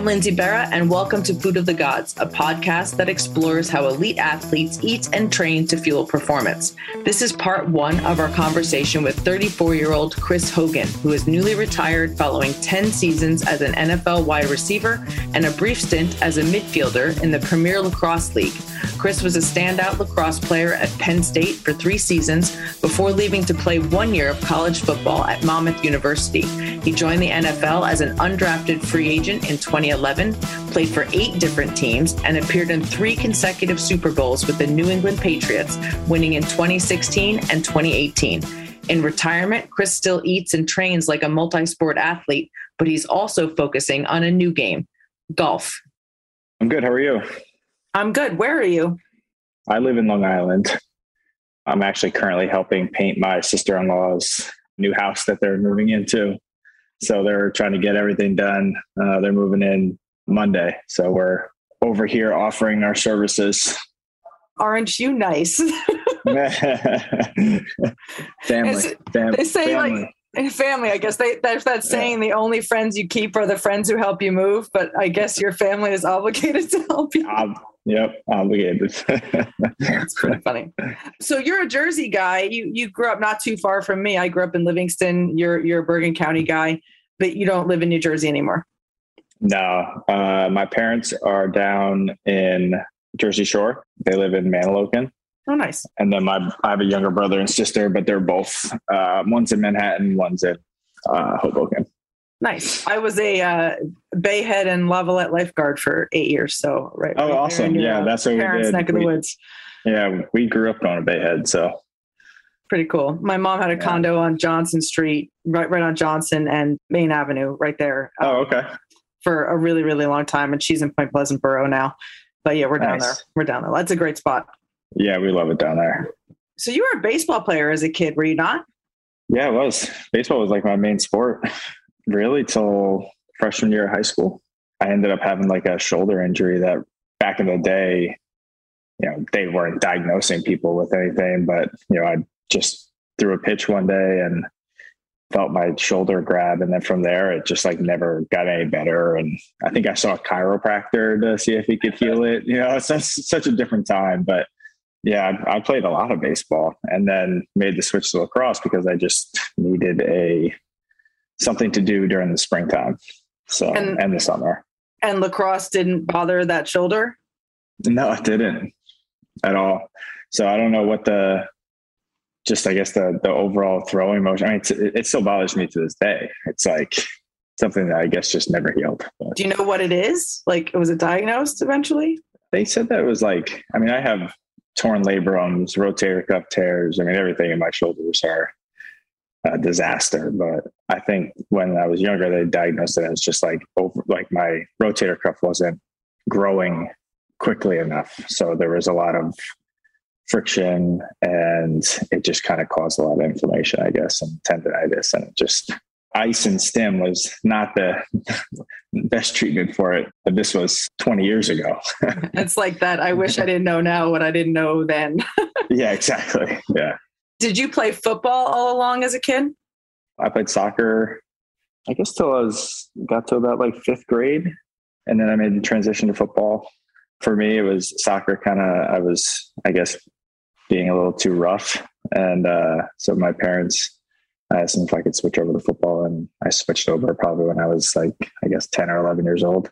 I'm Lindsay Berra, and welcome to Food of the Gods, a podcast that explores how elite athletes eat and train to fuel performance. This is part one of our conversation with 34 year old Chris Hogan, who is newly retired following 10 seasons as an NFL wide receiver and a brief stint as a midfielder in the Premier Lacrosse League. Chris was a standout lacrosse player at Penn State for three seasons before leaving to play one year of college football at Monmouth University. He joined the NFL as an undrafted free agent in 2011, played for eight different teams, and appeared in three consecutive Super Bowls with the New England Patriots, winning in 2016 and 2018. In retirement, Chris still eats and trains like a multi sport athlete, but he's also focusing on a new game golf. I'm good. How are you? I'm good. Where are you? I live in Long Island. I'm actually currently helping paint my sister in law's new house that they're moving into. So they're trying to get everything done. Uh, they're moving in Monday. So we're over here offering our services. Aren't you nice? family, fam- they say family. like family. I guess they there's that saying yeah. the only friends you keep are the friends who help you move. But I guess your family is obligated to help you. Um, Yep, obligated. That's pretty funny. So you're a Jersey guy. You you grew up not too far from me. I grew up in Livingston. You're you're a Bergen County guy, but you don't live in New Jersey anymore. No, uh, my parents are down in Jersey Shore. They live in Manahawkin. Oh, nice. And then my I have a younger brother and sister, but they're both uh, one's in Manhattan, one's in uh, Hoboken. Nice. I was a uh, Bayhead and Lavallette lifeguard for eight years. So right. Oh, right awesome! Yeah, that's what parents' we did. neck of we, the woods. Yeah, we grew up going to Bayhead, so pretty cool. My mom had a yeah. condo on Johnson Street, right, right on Johnson and Main Avenue, right there. Um, oh, okay. For a really, really long time, and she's in Point Pleasant Borough now. But yeah, we're down there. We're down there. That's a great spot. Yeah, we love it down there. So you were a baseball player as a kid, were you not? Yeah, it was. Baseball was like my main sport really till freshman year of high school. I ended up having like a shoulder injury that back in the day, you know, they weren't diagnosing people with anything, but you know, I just threw a pitch one day and felt my shoulder grab. And then from there, it just like never got any better. And I think I saw a chiropractor to see if he could heal it. You know, it's such, such a different time, but yeah, I, played a lot of baseball and then made the switch to lacrosse because I just needed a something to do during the springtime. So and, and the summer. And lacrosse didn't bother that shoulder? No, it didn't at all. So I don't know what the just I guess the the overall throwing motion. I mean, it still bothers me to this day. It's like something that I guess just never healed. But. Do you know what it is? Like, was it diagnosed eventually? They said that it was like. I mean, I have torn labrums, rotator cuff tears. I mean, everything in my shoulders are a disaster. But I think when I was younger, they diagnosed it as just like over, like my rotator cuff wasn't growing quickly enough. So there was a lot of friction and it just kind of caused a lot of inflammation, I guess, and tendonitis. And it just ice and stim was not the best treatment for it. But this was 20 years ago. it's like that. I wish I didn't know now what I didn't know then. yeah, exactly. Yeah. Did you play football all along as a kid? I played soccer, I guess till I was got to about like fifth grade, and then I made the transition to football. For me, it was soccer. Kind of, I was, I guess, being a little too rough, and uh, so my parents I asked them if I could switch over to football, and I switched over probably when I was like, I guess, ten or eleven years old,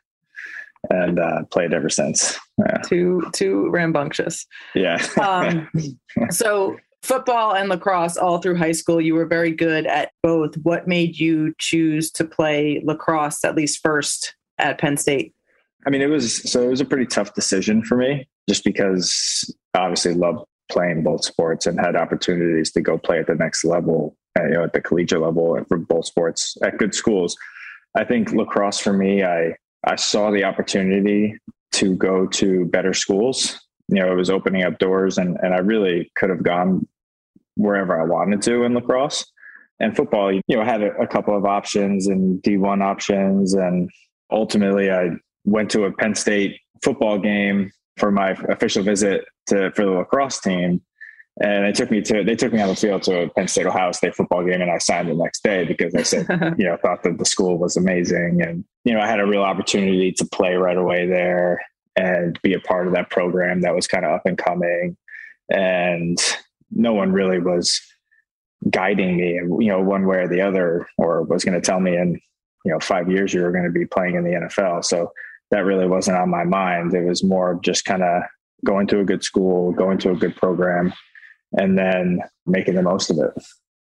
and uh, played ever since. Yeah. Too too rambunctious. Yeah. um, so football and lacrosse all through high school. You were very good at both. What made you choose to play lacrosse at least first at Penn State? I mean, it was so it was a pretty tough decision for me just because obviously loved playing both sports and had opportunities to go play at the next level, uh, you know, at the collegiate level for both sports at good schools. I think lacrosse for me, I I saw the opportunity to go to better schools you know, it was opening up doors and, and I really could have gone wherever I wanted to in lacrosse. And football, you know, had a, a couple of options and D1 options. And ultimately, I went to a Penn State football game for my official visit to for the lacrosse team. And they took me to they took me on the field to a Penn State Ohio State football game, and I signed the next day because I said, you know, thought that the school was amazing, and you know, I had a real opportunity to play right away there and be a part of that program that was kind of up and coming, and no one really was guiding me, you know, one way or the other, or was going to tell me in you know five years you were going to be playing in the NFL. So that really wasn't on my mind. It was more just kind of going to a good school, going to a good program, and then making the most of it.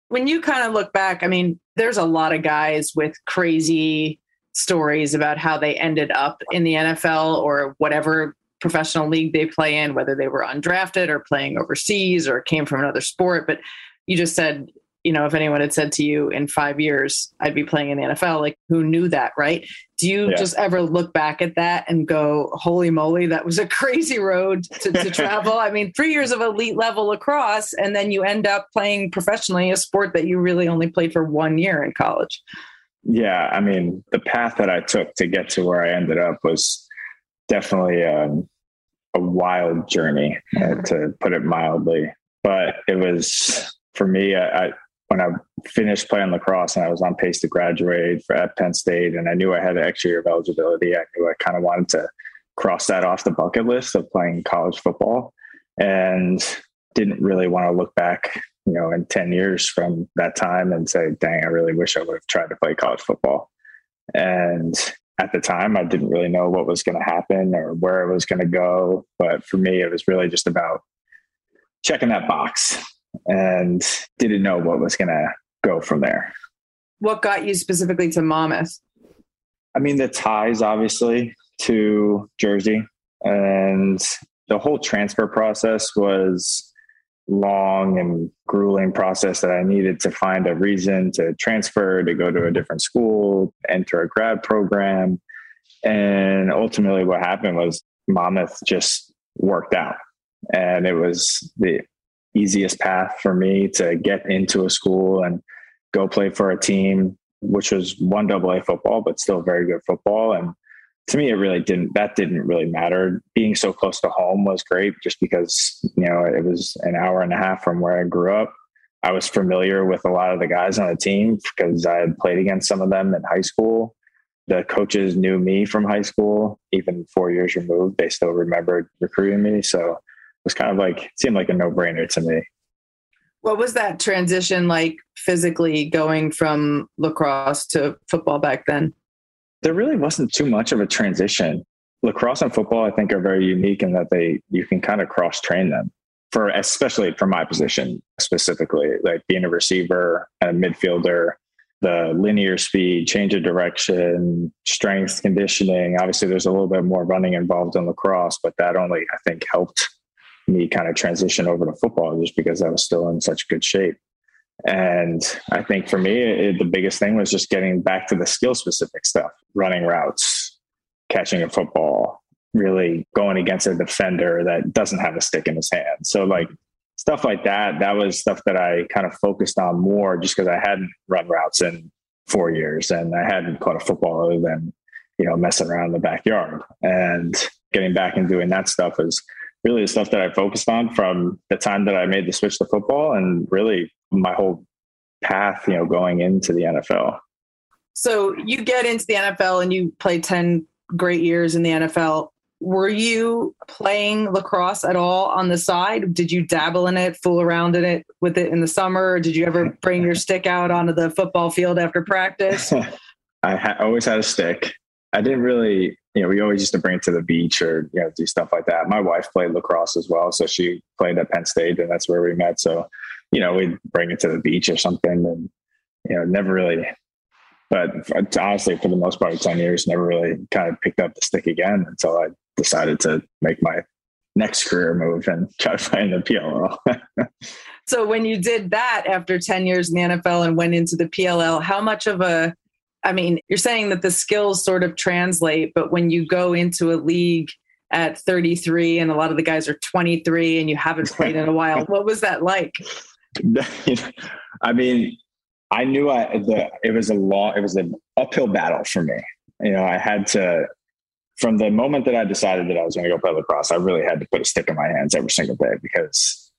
When you kind of look back, I mean, there's a lot of guys with crazy stories about how they ended up in the NFL or whatever professional league they play in, whether they were undrafted or playing overseas or came from another sport. But you just said you know, if anyone had said to you in five years, I'd be playing in the NFL, like who knew that, right? Do you yeah. just ever look back at that and go, holy moly, that was a crazy road to, to travel? I mean, three years of elite level lacrosse, and then you end up playing professionally a sport that you really only played for one year in college. Yeah. I mean, the path that I took to get to where I ended up was definitely um, a wild journey, uh, to put it mildly. But it was, for me, I, I when I finished playing lacrosse and I was on pace to graduate for, at Penn State, and I knew I had an extra year of eligibility, I knew I kind of wanted to cross that off the bucket list of playing college football, and didn't really want to look back, you know, in ten years from that time and say, "Dang, I really wish I would have tried to play college football." And at the time, I didn't really know what was going to happen or where it was going to go, but for me, it was really just about checking that box and didn't know what was going to go from there. What got you specifically to Monmouth? I mean, the ties obviously to Jersey and the whole transfer process was long and grueling process that I needed to find a reason to transfer, to go to a different school, enter a grad program. And ultimately what happened was Monmouth just worked out. And it was the easiest path for me to get into a school and go play for a team, which was one double A football, but still very good football. And to me, it really didn't, that didn't really matter. Being so close to home was great just because, you know, it was an hour and a half from where I grew up. I was familiar with a lot of the guys on the team because I had played against some of them in high school. The coaches knew me from high school, even four years removed. They still remembered recruiting me. So was kind of like seemed like a no brainer to me. What was that transition like physically going from lacrosse to football back then? There really wasn't too much of a transition. Lacrosse and football, I think, are very unique in that they you can kind of cross train them for especially for my position specifically, like being a receiver and a midfielder, the linear speed, change of direction, strength, conditioning. Obviously, there's a little bit more running involved in lacrosse, but that only I think helped me kind of transition over to football just because I was still in such good shape. And I think for me, it, the biggest thing was just getting back to the skill specific stuff, running routes, catching a football, really going against a defender that doesn't have a stick in his hand. So like stuff like that, that was stuff that I kind of focused on more just because I hadn't run routes in four years and I hadn't caught a football other than, you know, messing around in the backyard and getting back and doing that stuff was really the stuff that I focused on from the time that I made the switch to football and really my whole path, you know, going into the NFL. So you get into the NFL and you play 10 great years in the NFL. Were you playing lacrosse at all on the side? Did you dabble in it, fool around in it with it in the summer? did you ever bring your stick out onto the football field after practice? I ha- always had a stick. I didn't really you know, we always used to bring it to the beach or, you know, do stuff like that. My wife played lacrosse as well. So she played at Penn State and that's where we met. So, you know, we'd bring it to the beach or something and, you know, never really, but honestly, for the most part 10 years, never really kind of picked up the stick again until I decided to make my next career move and try to in the PLL. so when you did that after 10 years in the NFL and went into the PLL, how much of a I mean, you're saying that the skills sort of translate, but when you go into a league at 33 and a lot of the guys are 23 and you haven't played in a while, what was that like? I mean, I knew I the it was a long it was an uphill battle for me. You know, I had to from the moment that I decided that I was going to go play lacrosse, I really had to put a stick in my hands every single day because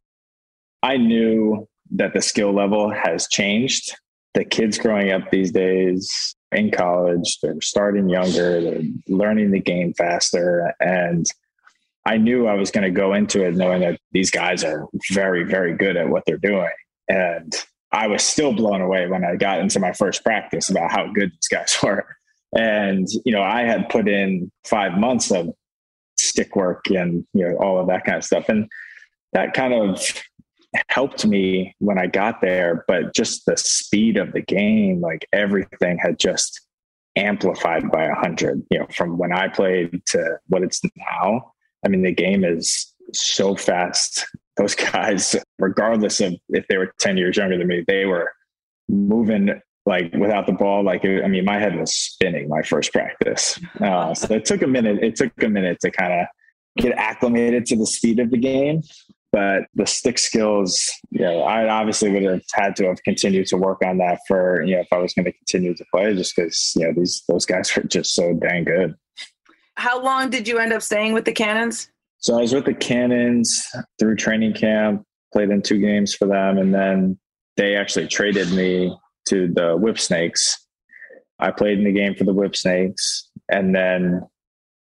I knew that the skill level has changed. The kids growing up these days in college, they're starting younger, they're learning the game faster. And I knew I was going to go into it knowing that these guys are very, very good at what they're doing. And I was still blown away when I got into my first practice about how good these guys were. And, you know, I had put in five months of stick work and, you know, all of that kind of stuff. And that kind of helped me when I got there. But just the speed of the game, like everything had just amplified by a hundred, you know, from when I played to what it's now. I mean, the game is so fast. Those guys, regardless of if they were 10 years younger than me, they were moving like without the ball. Like, I mean, my head was spinning my first practice. Uh, so it took a minute. It took a minute to kind of get acclimated to the speed of the game. But the stick skills, you know, I obviously would have had to have continued to work on that for, you know, if I was going to continue to play, just because, you know, these, those guys are just so dang good. How long did you end up staying with the Cannons? So I was with the Cannons through training camp, played in two games for them, and then they actually traded me to the Whipsnakes. I played in the game for the Whipsnakes, and then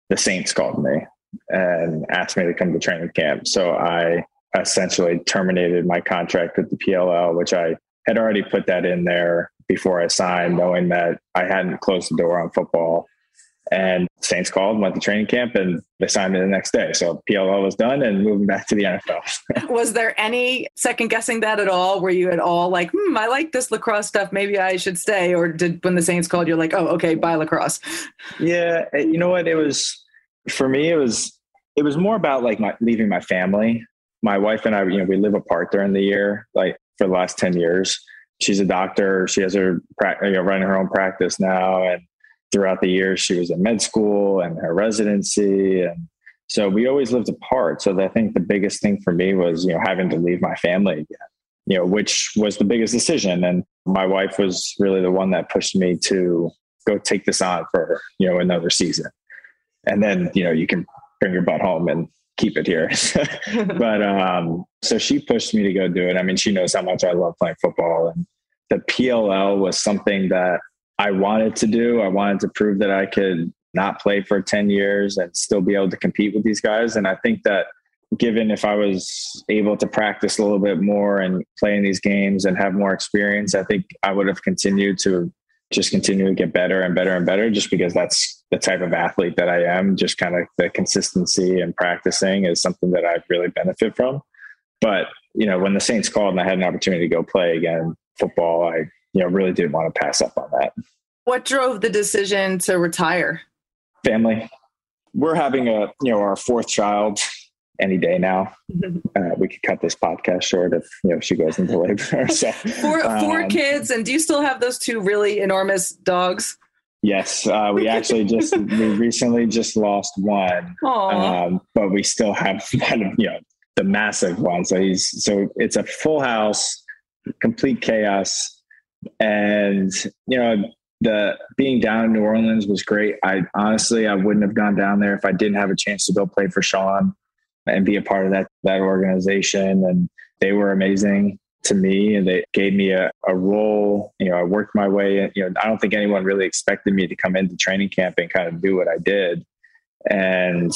the Saints called me and asked me to come to training camp. So I essentially terminated my contract with the PLL, which I had already put that in there before I signed, knowing that I hadn't closed the door on football. And Saints called, went to training camp, and they signed me the next day. So PLL was done and moving back to the NFL. was there any second guessing that at all? Were you at all like, hmm, I like this lacrosse stuff. Maybe I should stay? Or did when the Saints called, you're like, oh, okay, bye lacrosse? Yeah. You know what? It was, for me, it was, it was more about like my leaving my family. My wife and I, you know, we live apart during the year, like for the last 10 years. She's a doctor. She has her, you know, running her own practice now. And throughout the years she was in med school and her residency and so we always lived apart so i think the biggest thing for me was you know having to leave my family again you know which was the biggest decision and my wife was really the one that pushed me to go take this on for you know another season and then you know you can bring your butt home and keep it here but um so she pushed me to go do it i mean she knows how much i love playing football and the pll was something that I wanted to do. I wanted to prove that I could not play for 10 years and still be able to compete with these guys. And I think that given if I was able to practice a little bit more and play in these games and have more experience, I think I would have continued to just continue to get better and better and better just because that's the type of athlete that I am. Just kind of the consistency and practicing is something that I really benefit from. But, you know, when the Saints called and I had an opportunity to go play again football, I you know, really didn't want to pass up on that. What drove the decision to retire? Family. We're having a, you know, our fourth child any day now. Uh, we could cut this podcast short if you know she goes into labor. so, four, four um, kids, and do you still have those two really enormous dogs? Yes, uh, we actually just we recently just lost one, um, but we still have of you know the massive one. So he's so it's a full house, complete chaos and you know the being down in New Orleans was great. I honestly I wouldn't have gone down there if I didn't have a chance to go play for Sean and be a part of that that organization. And they were amazing to me and they gave me a, a role. You know, I worked my way. in. You know, I don't think anyone really expected me to come into training camp and kind of do what I did. And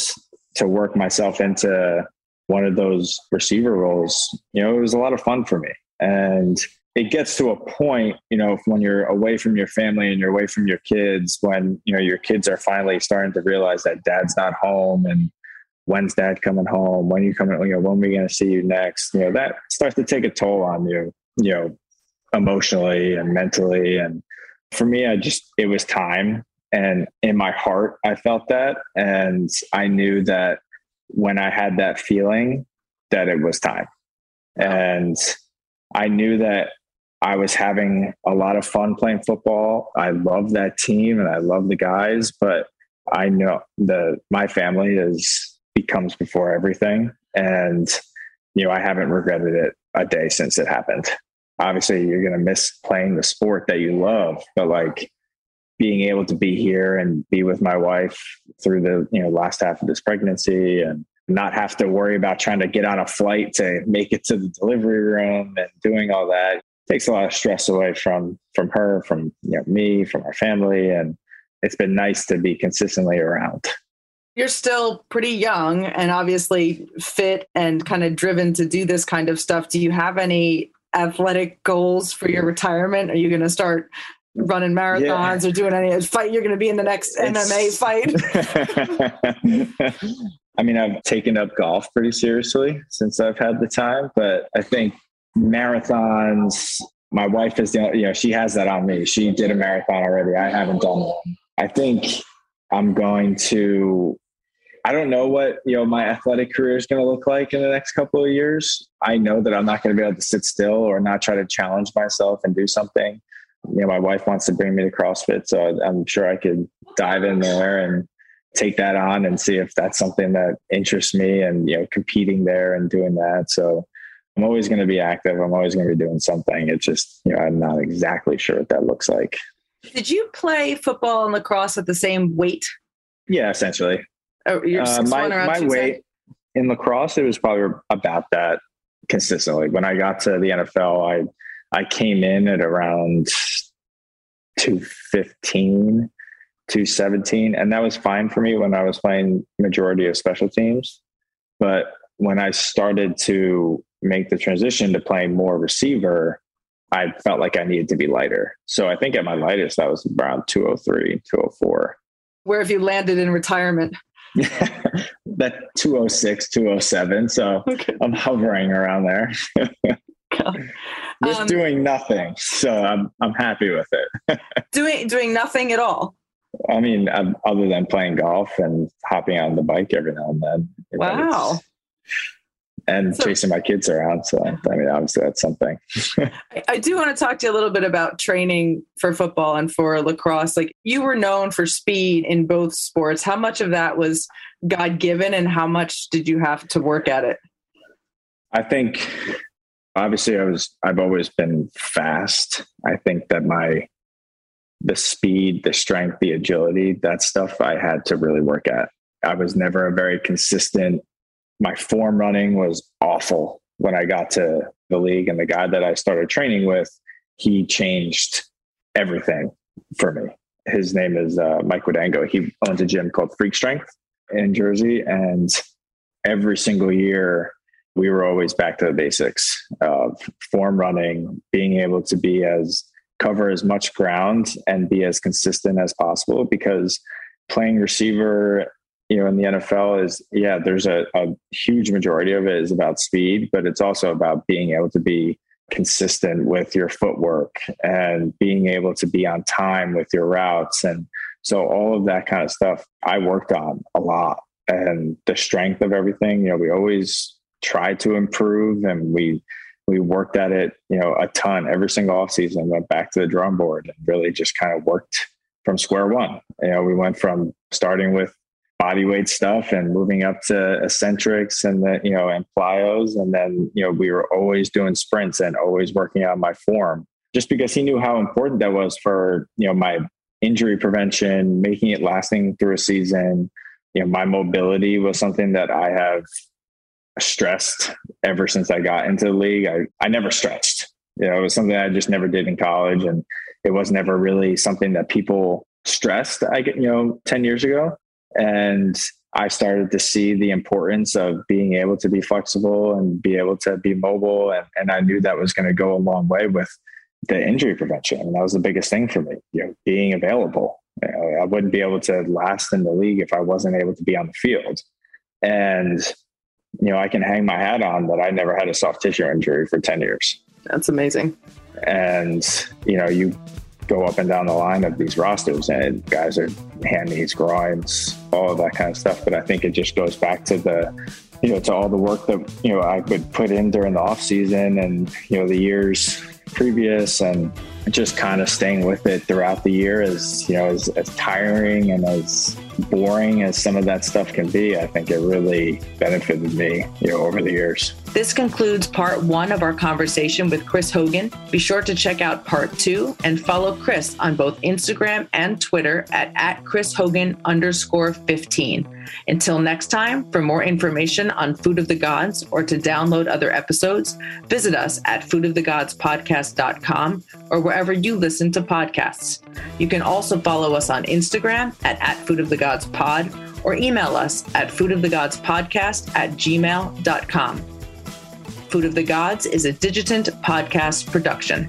to work myself into one of those receiver roles, you know, it was a lot of fun for me. And it gets to a point, you know, when you're away from your family and you're away from your kids, when, you know, your kids are finally starting to realize that dad's not home and when's dad coming home? When you coming, you know, when we going to see you next? You know, that starts to take a toll on you, you know, emotionally and mentally. And for me, I just, it was time. And in my heart, I felt that. And I knew that when I had that feeling, that it was time. And I knew that I was having a lot of fun playing football. I love that team and I love the guys, but I know the my family is becomes before everything. And you know, I haven't regretted it a day since it happened. Obviously, you're gonna miss playing the sport that you love, but like being able to be here and be with my wife through the you know last half of this pregnancy and not have to worry about trying to get on a flight to make it to the delivery room and doing all that takes a lot of stress away from from her, from you know, me, from our family, and it's been nice to be consistently around. You're still pretty young and obviously fit and kind of driven to do this kind of stuff. Do you have any athletic goals for your retirement? Are you going to start running marathons yeah. or doing any fight? You're going to be in the next it's... MMA fight. I mean, I've taken up golf pretty seriously since I've had the time, but I think marathons. My wife is the you know she has that on me. She did a marathon already. I haven't done one. I think I'm going to. I don't know what you know my athletic career is going to look like in the next couple of years. I know that I'm not going to be able to sit still or not try to challenge myself and do something. You know, my wife wants to bring me to CrossFit, so I'm sure I could dive in there and take that on and see if that's something that interests me and you know competing there and doing that so I'm always going to be active. I'm always going to be doing something. It's just, you know, I'm not exactly sure what that looks like. Did you play football and lacrosse at the same weight? Yeah, essentially. Oh, uh, my my weight in lacrosse, it was probably about that consistently. When I got to the NFL, I I came in at around 215, 217, and that was fine for me when I was playing majority of special teams. But when I started to make the transition to playing more receiver, I felt like I needed to be lighter. So I think at my lightest, that was around 203, 204. Where have you landed in retirement? That 206, 207. So okay. I'm hovering around there. Just um, doing nothing. So I'm, I'm happy with it. doing, doing nothing at all. I mean, um, other than playing golf and hopping on the bike every now and then. Wow and so, chasing my kids around. So, I mean, obviously, that's something. I do want to talk to you a little bit about training for football and for lacrosse. Like, you were known for speed in both sports. How much of that was God given, and how much did you have to work at it? I think, obviously, I was. I've always been fast. I think that my the speed, the strength, the agility, that stuff I had to really work at. I was never a very consistent my form running was awful when I got to the league. And the guy that I started training with, he changed everything for me. His name is uh, Mike Guadango. He owns a gym called Freak Strength in Jersey. And every single year, we were always back to the basics of form running, being able to be as cover as much ground and be as consistent as possible because playing receiver you know in the NFL is yeah there's a, a huge majority of it is about speed but it's also about being able to be consistent with your footwork and being able to be on time with your routes. And so all of that kind of stuff I worked on a lot and the strength of everything you know we always try to improve and we we worked at it you know a ton every single offseason went back to the drum board and really just kind of worked from square one. You know we went from starting with body weight stuff and moving up to eccentrics and the you know and plyos. And then you know we were always doing sprints and always working on my form just because he knew how important that was for you know my injury prevention making it lasting through a season. You know my mobility was something that i have stressed ever since i got into the league. I, I never stretched. You know it was something i just never did in college. And it was never really something that people stressed i get you know 10 years ago and I started to see the importance of being able to be flexible and be able to be mobile. And, and I knew that was going to go a long way with the injury prevention. And that was the biggest thing for me, you know, being available. You know, I wouldn't be able to last in the league if I wasn't able to be on the field. And, you know, I can hang my hat on that I never had a soft tissue injury for 10 years. That's amazing. And, you know, you go up and down the line of these rosters and guys are hand knees, groins, all of that kind of stuff. But I think it just goes back to the, you know, to all the work that, you know, I would put in during the off season and, you know, the years previous and just kind of staying with it throughout the year as, you know, as, as tiring and as boring as some of that stuff can be. I think it really benefited me, you know, over the years. This concludes part one of our conversation with Chris Hogan. Be sure to check out part two and follow Chris on both Instagram and Twitter at, at Chris Hogan underscore 15. Until next time, for more information on Food of the Gods or to download other episodes, visit us at foodofthegodspodcast.com or wherever you listen to podcasts. You can also follow us on Instagram at, at Food of the Gods Pod or email us at foodofthegodspodcast at gmail.com. Food of the Gods is a Digitant podcast production.